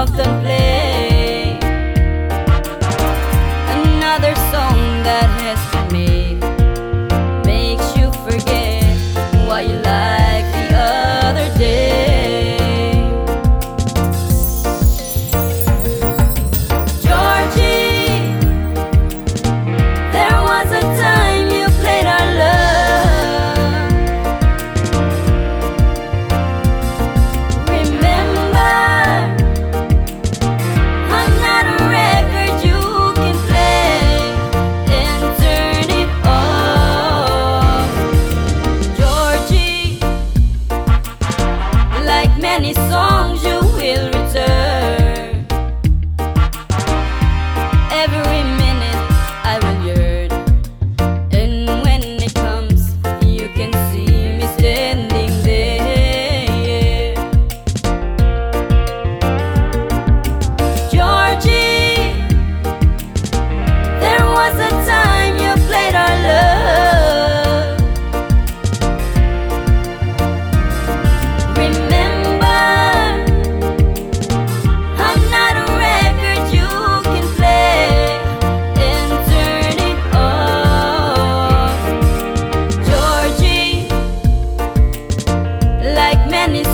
of the place. Jenny Song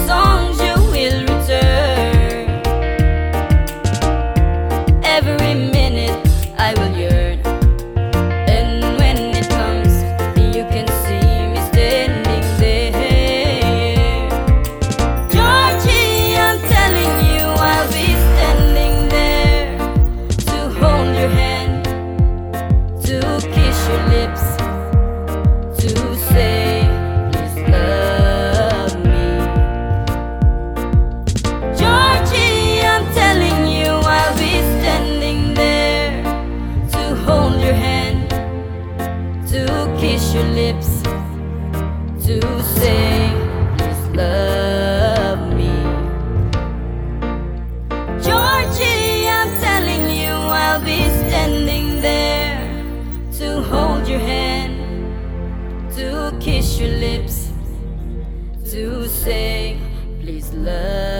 songs you will return. Every minute I will yearn. And when it comes, you can see me standing there. Georgie, I'm telling you, I'll be standing there to hold your hand, to kiss your lips. To please love me. Georgie, I'm telling you, I'll be standing there to hold your hand, to kiss your lips, to say, please love.